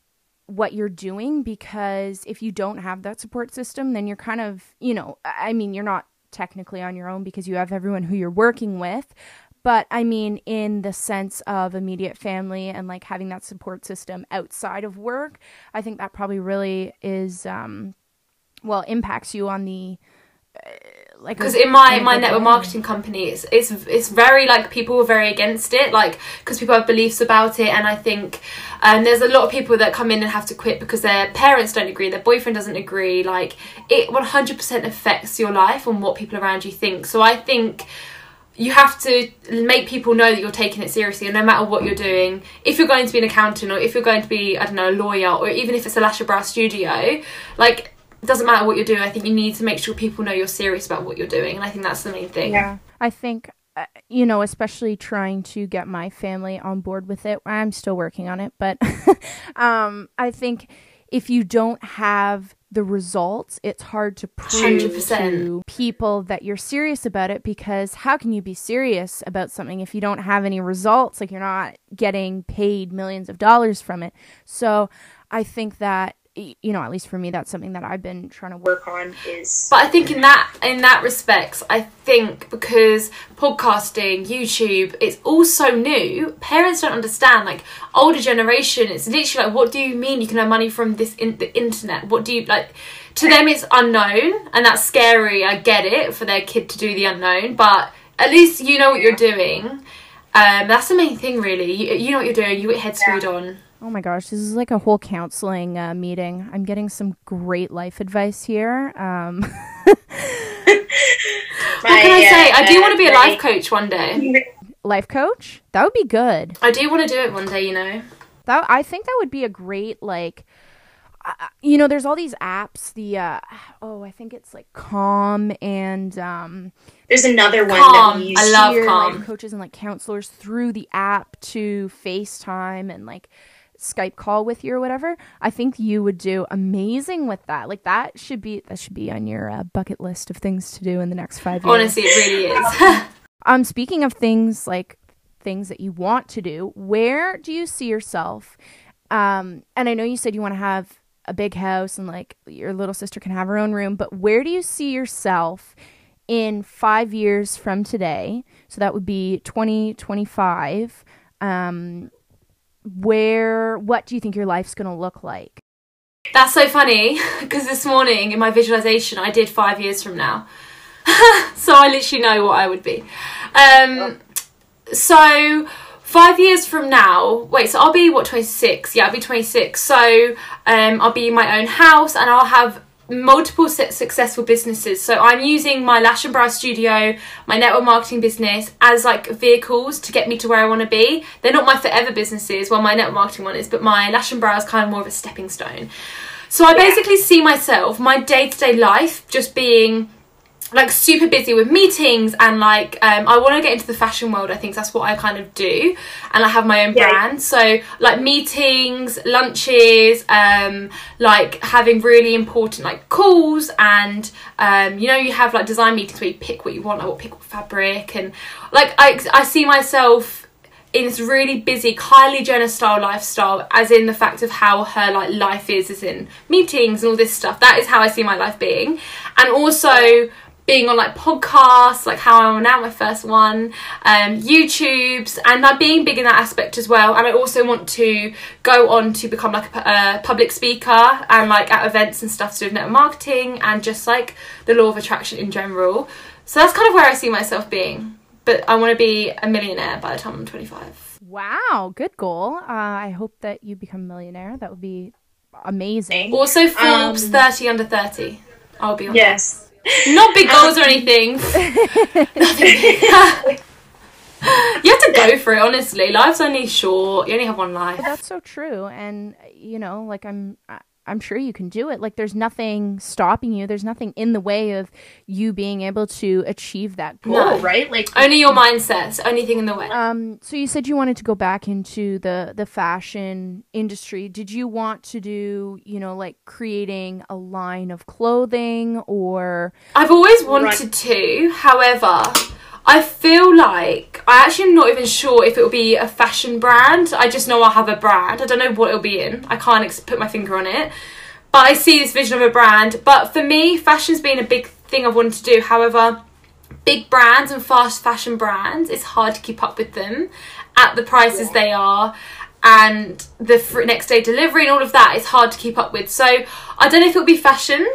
what you're doing because if you don't have that support system, then you're kind of, you know, I mean, you're not technically on your own because you have everyone who you're working with. But I mean, in the sense of immediate family and like having that support system outside of work, I think that probably really is, um, well, impacts you on the like because in my my network marketing company it's it's it's very like people are very against it like because people have beliefs about it and i think um, there's a lot of people that come in and have to quit because their parents don't agree their boyfriend doesn't agree like it 100% affects your life and what people around you think. So i think you have to make people know that you're taking it seriously and no matter what you're doing if you're going to be an accountant or if you're going to be i don't know a lawyer or even if it's a lash brow studio like it doesn't matter what you're doing. I think you need to make sure people know you're serious about what you're doing, and I think that's the main thing. Yeah, I think uh, you know, especially trying to get my family on board with it. I'm still working on it, but <laughs> um, I think if you don't have the results, it's hard to prove 100%. to people that you're serious about it because how can you be serious about something if you don't have any results? Like you're not getting paid millions of dollars from it. So I think that you know at least for me that's something that i've been trying to work on is but i think in that in that respects i think because podcasting youtube it's all so new parents don't understand like older generation it's literally like what do you mean you can earn money from this in the internet? What do you like to them it's unknown and that's scary i get it for their kid to do the unknown but at least you know what you're doing. Um that's the main thing really. You, you know what you're doing you get head screwed yeah. on Oh my gosh, this is like a whole counseling uh, meeting. I'm getting some great life advice here. Um. <laughs> what can I say? I do want to be a life coach one day. Life coach? That would be good. I do want to do it one day. You know. That I think that would be a great like. Uh, you know, there's all these apps. The uh, oh, I think it's like Calm and um. There's another one Calm. that we use. I love Calm. Life coaches and like counselors through the app to FaceTime and like Skype call with you or whatever, I think you would do amazing with that. Like that should be that should be on your uh, bucket list of things to do in the next five years. Honestly, it really is. <laughs> <laughs> um, speaking of things like things that you want to do, where do you see yourself? Um, and I know you said you want to have a big house and like your little sister can have her own room, but where do you see yourself in five years from today? So that would be twenty twenty five. Um, where what do you think your life's going to look like? That's so funny <laughs> because this morning in my visualization i did five years from now. <laughs> So i literally know what i would be. Um, so five years from now wait so i'll be what 26 yeah i'll be 26 so um, i'll be in my own house and i'll have multiple successful businesses. So I'm using my lash and brow studio, my network marketing business as like vehicles to get me to where I want to be. They're not my forever businesses, well my network marketing one is, but my lash and brow is kind of more of a stepping stone. So I basically see myself, my day-to-day life just being like super busy with meetings and like um, I want to get into the fashion world. I think that's what I kind of do, and I have my own Yeah. brand. So like meetings, lunches, um, like having really important like calls, and um, you know you have like design meetings where you pick what you want, like what pick what fabric, and like I I see myself in this really busy Kylie Jenner style lifestyle, as in the fact of how her like life is, as in meetings and all this stuff. That is how I see my life being, and also being on like podcasts, like how I'm now, my first one, um, YouTube's, and I'm being big in that aspect as well. And I also want to go on to become like a, pu- a public speaker and like at events and stuff to do with network marketing and just like the law of attraction in general. So that's kind of where I see myself being. But I want to be a millionaire by the time I'm 25. Wow, good goal. Uh, I hope that you become a millionaire. That would be amazing. Also, Forbes Um, 30 under 30. I'll be on. Yes. Not big goals or um, anything. <laughs> You have to go for it, honestly. Life's only short. You only have one life. That's so true, and you know, like I'm, I- I'm sure you can do it. Like there's nothing stopping you. There's nothing in the way of you being able to achieve that goal. No. Right? Like Only your mindset. It's the only thing in the way. Um, so you said you wanted to go back into the the fashion industry. Did you want to do, you know, like creating a line of clothing or I've always wanted to, however, I feel like I actually am not even sure if it will be a fashion brand. I just know I'll have a brand. I don't know what it'll be in. I can't put my finger on it. But I see this vision of a brand. But for me, fashion's been a big thing I've wanted to do. However, big brands and fast fashion brands, it's hard to keep up with them at the prices they are. And the next day delivery and all of that is hard to keep up with. So I don't know if it'll be fashion,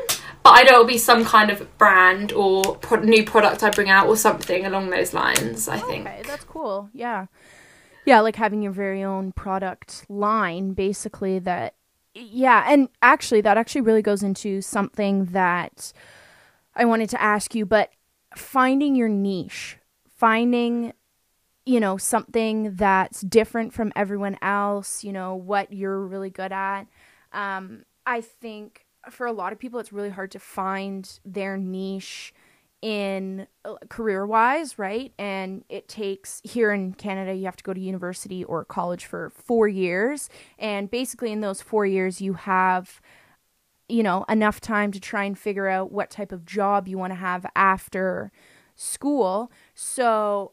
but I know it'll be some kind of brand or pro- new product I bring out or something along those lines. I think. Okay, that's cool. Yeah. Yeah, like having your very own product line basically that yeah, and actually that actually really goes into something that I wanted to ask you, but finding your niche, finding you know something that's different from everyone else, you know, what you're really good at. Um I think for a lot of people it's really hard to find their niche in uh, career wise, right? And it takes here in Canada, you have to go to university or college for four years. And basically, in those four years, you have, you know, enough time to try and figure out what type of job you want to have after school. So,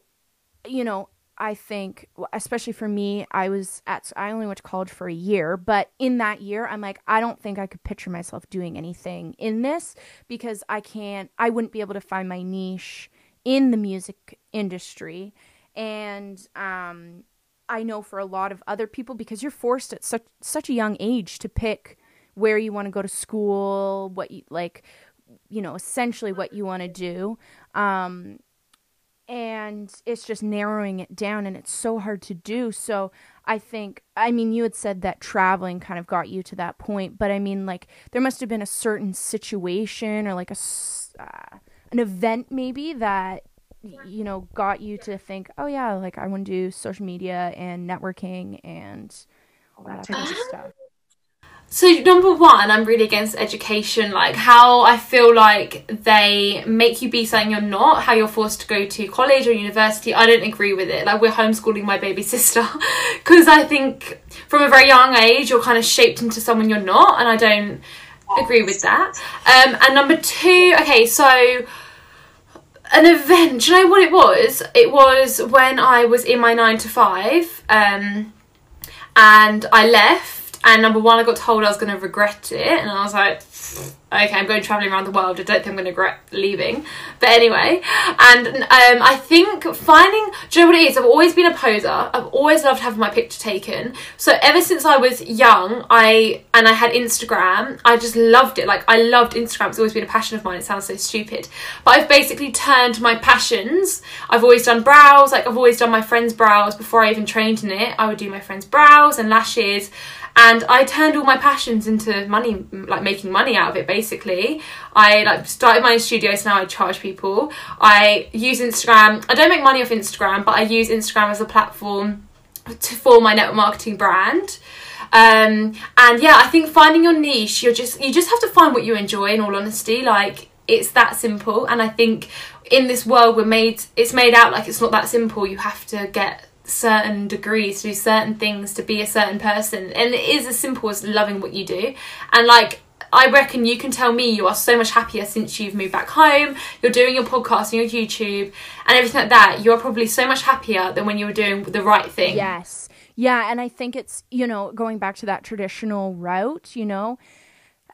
you know, I think, especially for me, I was at, I only went to college for a year, but in that year, I'm like, I don't think I could picture myself doing anything in this because I can't, I wouldn't be able to find my niche in the music industry. And, um, I know for a lot of other people because you're forced at such such a young age to pick where you want to go to school, what you like, you know, essentially what you want to do. Um, and it's just narrowing it down and it's so hard to do. So i think i mean you had said that traveling kind of got you to that point but i mean like there must have been a certain situation or like a uh, an event maybe that you know got you to think oh yeah like i want to do social media and networking and all that type of stuff So number one, I'm really against education, like how I feel like they make you be something you're not, how you're forced to go to college or university. I don't agree with it. Like we're homeschooling my baby <laughs> sister because I think from a very young age you're kind of shaped into someone you're not, and I don't agree with that. Um, and number two, okay, so an event. Do you know what it was? It was when I was in my nine to five, um, and I left. And number one, I got told I was going to regret it, and I was like, okay, I'm going traveling around the world. I don't think I'm going to regret leaving. But anyway, and um, I think finding, do you know what it is? I've always been a poser. I've always loved having my picture taken. So ever since I was young, I and I had Instagram. I just loved it. Like I loved Instagram. It's always been a passion of mine. It sounds so stupid, but I've basically turned my passions. I've always done brows. Like I've always done my friends' brows before I even trained in it. I would do my friends' brows and lashes and I turned all my passions into money, like making money out of it. Basically, I like started my own studio, so now I charge people. I use Instagram. I don't make money off Instagram, but I use Instagram as a platform to for my network marketing brand. Um, and yeah, I think finding your niche, you're just you just have to find what you enjoy. In all honesty, like it's that simple and i think in this world we're made it's made out like it's not that simple you have to get certain degrees to do certain things to be a certain person and it is as simple as loving what you do and like I reckon you can tell me you are so much happier since you've moved back home, you're doing your podcast and your YouTube and everything like that. You're probably so much happier than when you were doing the right thing. Yes. Yeah, and I think it's, you know, going back to that traditional route, you know,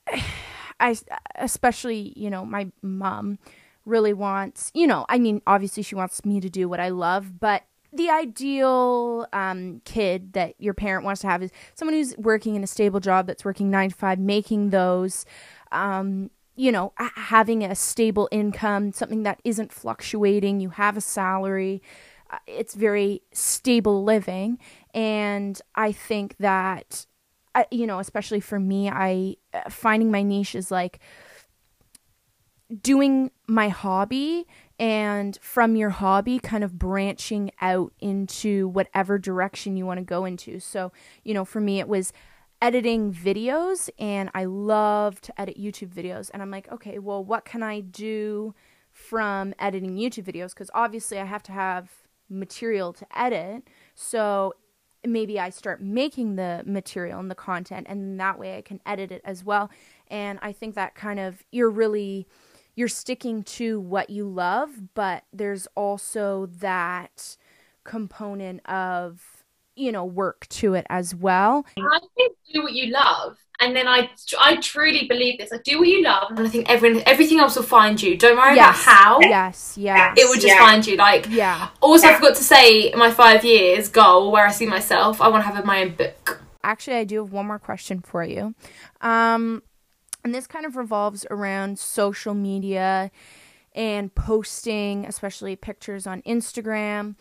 <sighs> I especially, you know, my mom really wants, you know, I mean, obviously she wants me to do what I love, but the ideal um, kid that your parent wants to have is someone who's working in a stable job that's working nine to five, making those, um, you know, having a stable income, something that isn't fluctuating. You have a salary. Uh, it's very stable living. And I think that, uh, you know, especially for me, I uh, finding my niche is like doing my hobby and from your hobby kind of branching out into whatever direction you want to go into. So, you know, for me it was editing videos and I love to edit YouTube videos and I'm like, okay, well, what can I do from editing YouTube videos because obviously I have to have material to edit. So, maybe I start making the material and the content and that way I can edit it as well. And I think that kind of you're really you're sticking to what you love, but there's also that component of you know work to it as well. I think do what you love, and then I I truly believe this. Like do what you love, and I think everything everything else will find you. Don't worry yes. about how. Yes, yeah. It will just yeah. find you. Like yeah. Also, yeah. I forgot to say my five years goal where I see myself. I want to have my own book. Actually, I do have one more question for you. Um, and this kind of revolves around social media and posting, especially pictures on Instagram.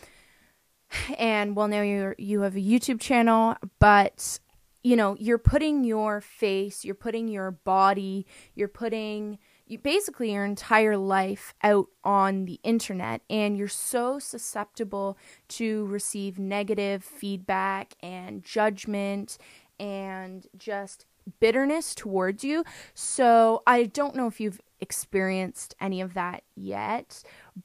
And well, now you you have a YouTube channel, but you know you're putting your face, you're putting your body, you're putting you basically your entire life out on the internet and you're so susceptible to receive negative feedback and judgment and just bitterness towards you. So I don't know if you've experienced any of that yet,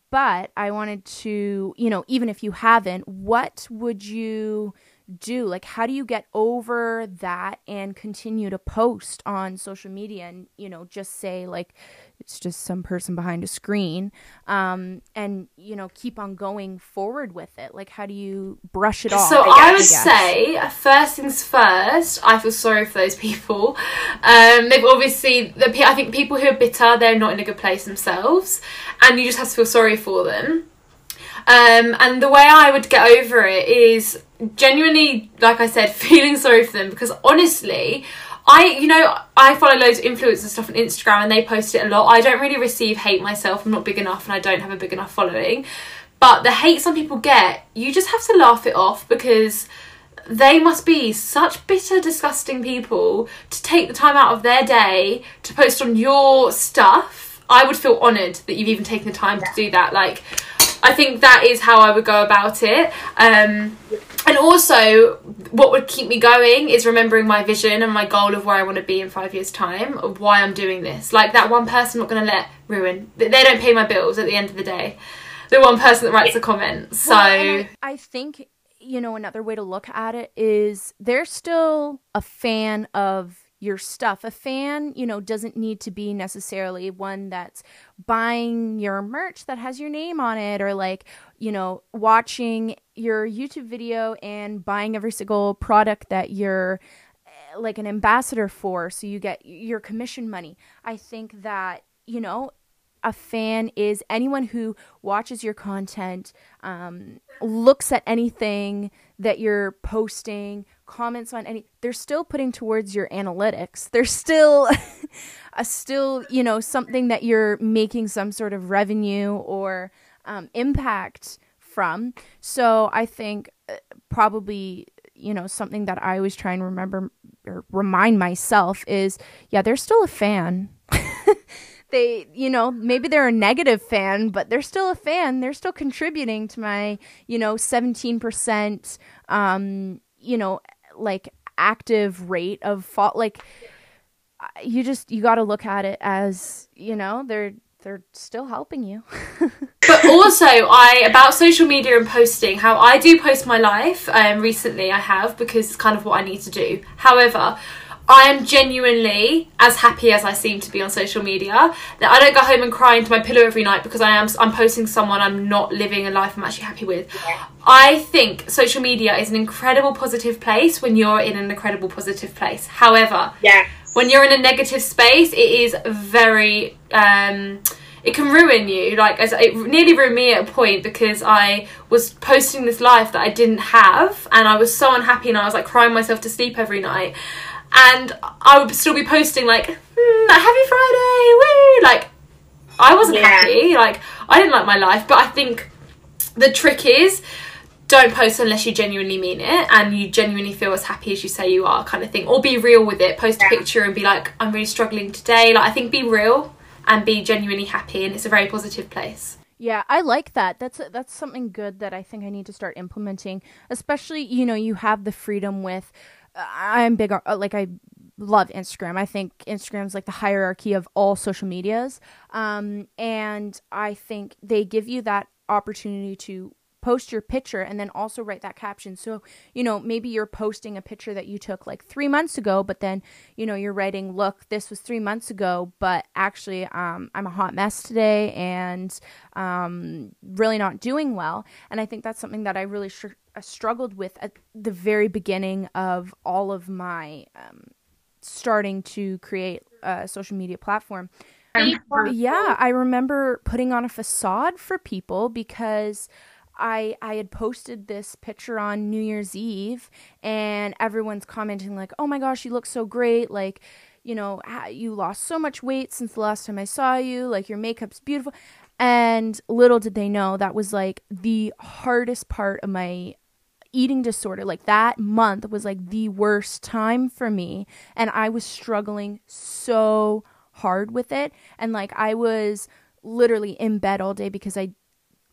but I wanted to, you know, even if you haven't, what would you do? Like, how do you get over that and continue to post on social media and, you know, just say, like, it's just some person behind a screen um, and you know keep on going forward with it. Like how do you brush it off so i, I would say first things first i feel sorry for those people. Um, they've obviously the i think people who are bitter they're not in a good place themselves and you just have to feel sorry for them. Um, and the way I would get over it is genuinely, like I said, <laughs> feeling sorry for them because honestly, I, you know, I follow loads of influencers stuff on Instagram and they post it a lot. I don't really receive hate myself. I'm not big enough and I don't have a big enough following. But the hate some people get, you just have to laugh it off because they must be such bitter, disgusting people to take the time out of their day to post on your stuff. I would feel honoured that you've even taken the time to do that. Like, I think that is how I would go about it. Um, and also, what would keep me going is remembering my vision and my goal of where I want to be in five years' time, of why I'm doing this. Like that one person I'm not going to let ruin. They don't pay my bills at the end of the day. The one person that writes a comment. So well, I think you know another way to look at it is they're still a fan of your stuff. A fan, you know, doesn't need to be necessarily one that's buying your merch that has your name on it or like, you know, watching your YouTube video and buying every single product that you're eh, like an ambassador for so you get your commission money. I think that, you know, a fan is anyone who watches your content, um, looks at anything that you're posting, comments on any they're still putting towards your analytics. They're still <laughs> a still you know something that you're making some sort of revenue or um, impact from. So i think uh, probably you know something that i always try and remember or remind myself is yeah they're still a fan. <laughs> They you know maybe they're a negative fan but they're still a fan. They're still contributing to my you know 17% um you know like active rate of fault like you just you got to look at it as you know they're they're still helping you. <laughs> but also, I about social media and posting. How I do post my life. Um, recently, I have because it's kind of what I need to do. However. I am genuinely as happy as I seem to be on social media. That I don't go home and cry into my pillow every night because I am I'm posting someone I'm not living a life I'm actually happy with. Yeah. I think social media is an incredible positive place when you're in an incredible positive place. However, yeah when you're in a negative space, it is very. Um, it can ruin you. Like as it nearly ruined me at a point because I was posting this life that I didn't have, and I was so unhappy, and I was like crying myself to sleep every night. And I would still be posting like, mm, "Happy Friday, woo!" Like I wasn't yeah. happy. Like I didn't like my life, but I think the trick is don't post unless you genuinely mean it and you genuinely feel as happy as you say you are kind of thing or be real with it post a picture and be like i'm really struggling today like i think be real and be genuinely happy and it's a very positive place yeah, I like that. That's that's something good that I think I need to start implementing. Especially, you know, you have the freedom with. I'm big uh, like I love Instagram. I think Instagram's like the hierarchy of all social medias, um, and I think they give you that opportunity to post your picture and then also write that caption. So, you know, maybe you're posting a picture that you took like three months ago, but then, you know, you're writing, look, this was three months ago, but actually, um, I'm a hot mess today and um, really not doing well. And I think that's something that I really sh- struggled with at the very beginning of all of my um, starting to create a social media platform. Yeah, I remember putting on a facade for people because I I had posted this picture on New Year's Eve and everyone's commenting like, "Oh my gosh, you look so great." Like, you know, you lost so much weight since the last time I saw you. Like your makeup's beautiful. And little did they know that was like the hardest part of my eating disorder. Like that month was like the worst time for me and I was struggling so hard with it and like I was literally in bed all day because I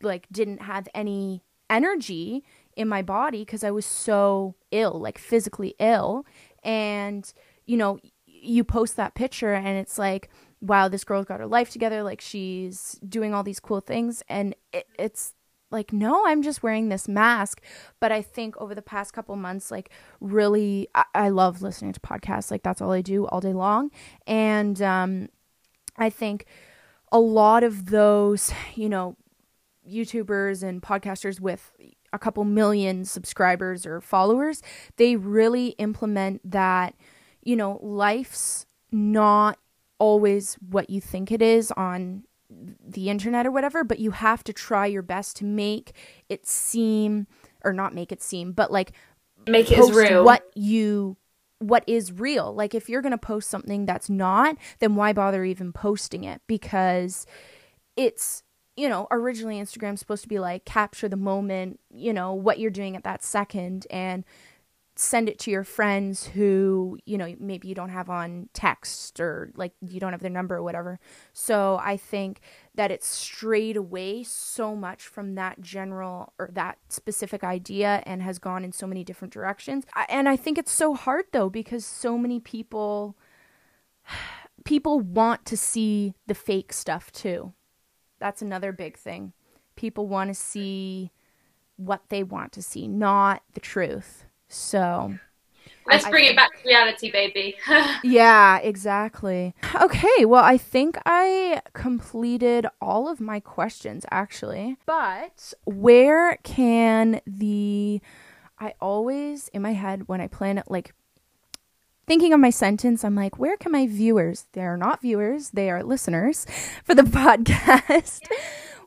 like didn't have any energy in my body because I was so ill, like physically ill. And, you know, you post that picture and it's like, wow, this girl's got her life together. Like she's doing all these cool things. And it, it's like, no, I'm just wearing this mask. But I think over the past couple months, like, really, I, I love listening to podcasts. Like, that's all I do all day long. And um, I think a lot of those, you know, YouTubers and podcasters with a couple million subscribers or followers, they really implement that, you know, life's not always what you think it is on the internet or whatever, but you have to try your best to make it seem or not make it seem, but like make it real. What you what is real. Like if you're going to post something that's not, then why bother even posting it because it's you know, originally Instagram's supposed to be like capture the moment, you know, what you're doing at that second and send it to your friends who, you know, maybe you don't have on text or like you don't have their number or whatever. So I think that it's strayed away so much from that general or that specific idea and has gone in so many different directions. And I think it's so hard though because so many people <sighs> people want to see the fake stuff too that's another big thing. People want to see what they want to see, not the truth. So let's bring it back to reality, baby. <laughs> yeah, exactly. Okay, well, I think I completed all of my questions actually. But where can the I always in my head when I plan like thinking of my sentence, I'm like, where can my viewers, they are not viewers, they are listeners for the <laughs> podcast.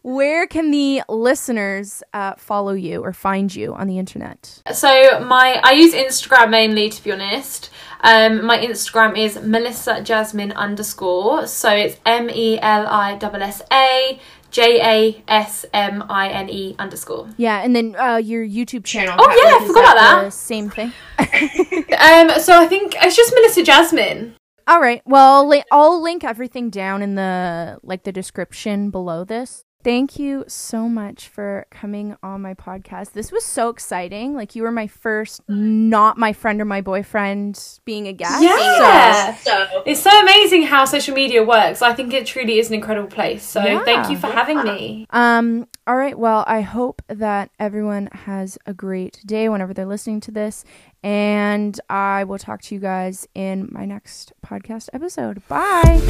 where can the listeners uh, follow you or find you on the internet? So my I use Instagram mainly to be honest. Um, my Instagram is Melissa Jasmine underscore. So it's M E L I S S A J A S M I N E underscore. Yeah, and then uh, your YouTube channel. Oh yeah, I forgot about that. same thing. <laughs> <laughs> um, so I think it's just Melissa Jasmine. All right. Well, I'll link everything down in the like the description below this. Thank you so much for coming on my podcast. This was so exciting. Like you were my first, not my friend or my boyfriend, being a guest. Yeah. So It's so amazing how social media works. I think it truly is an incredible place. So Yeah. thank you for having me. Um, all right. Well, I hope that everyone has a great day whenever they're listening to this. And I will talk to you guys in my next podcast episode. Bye.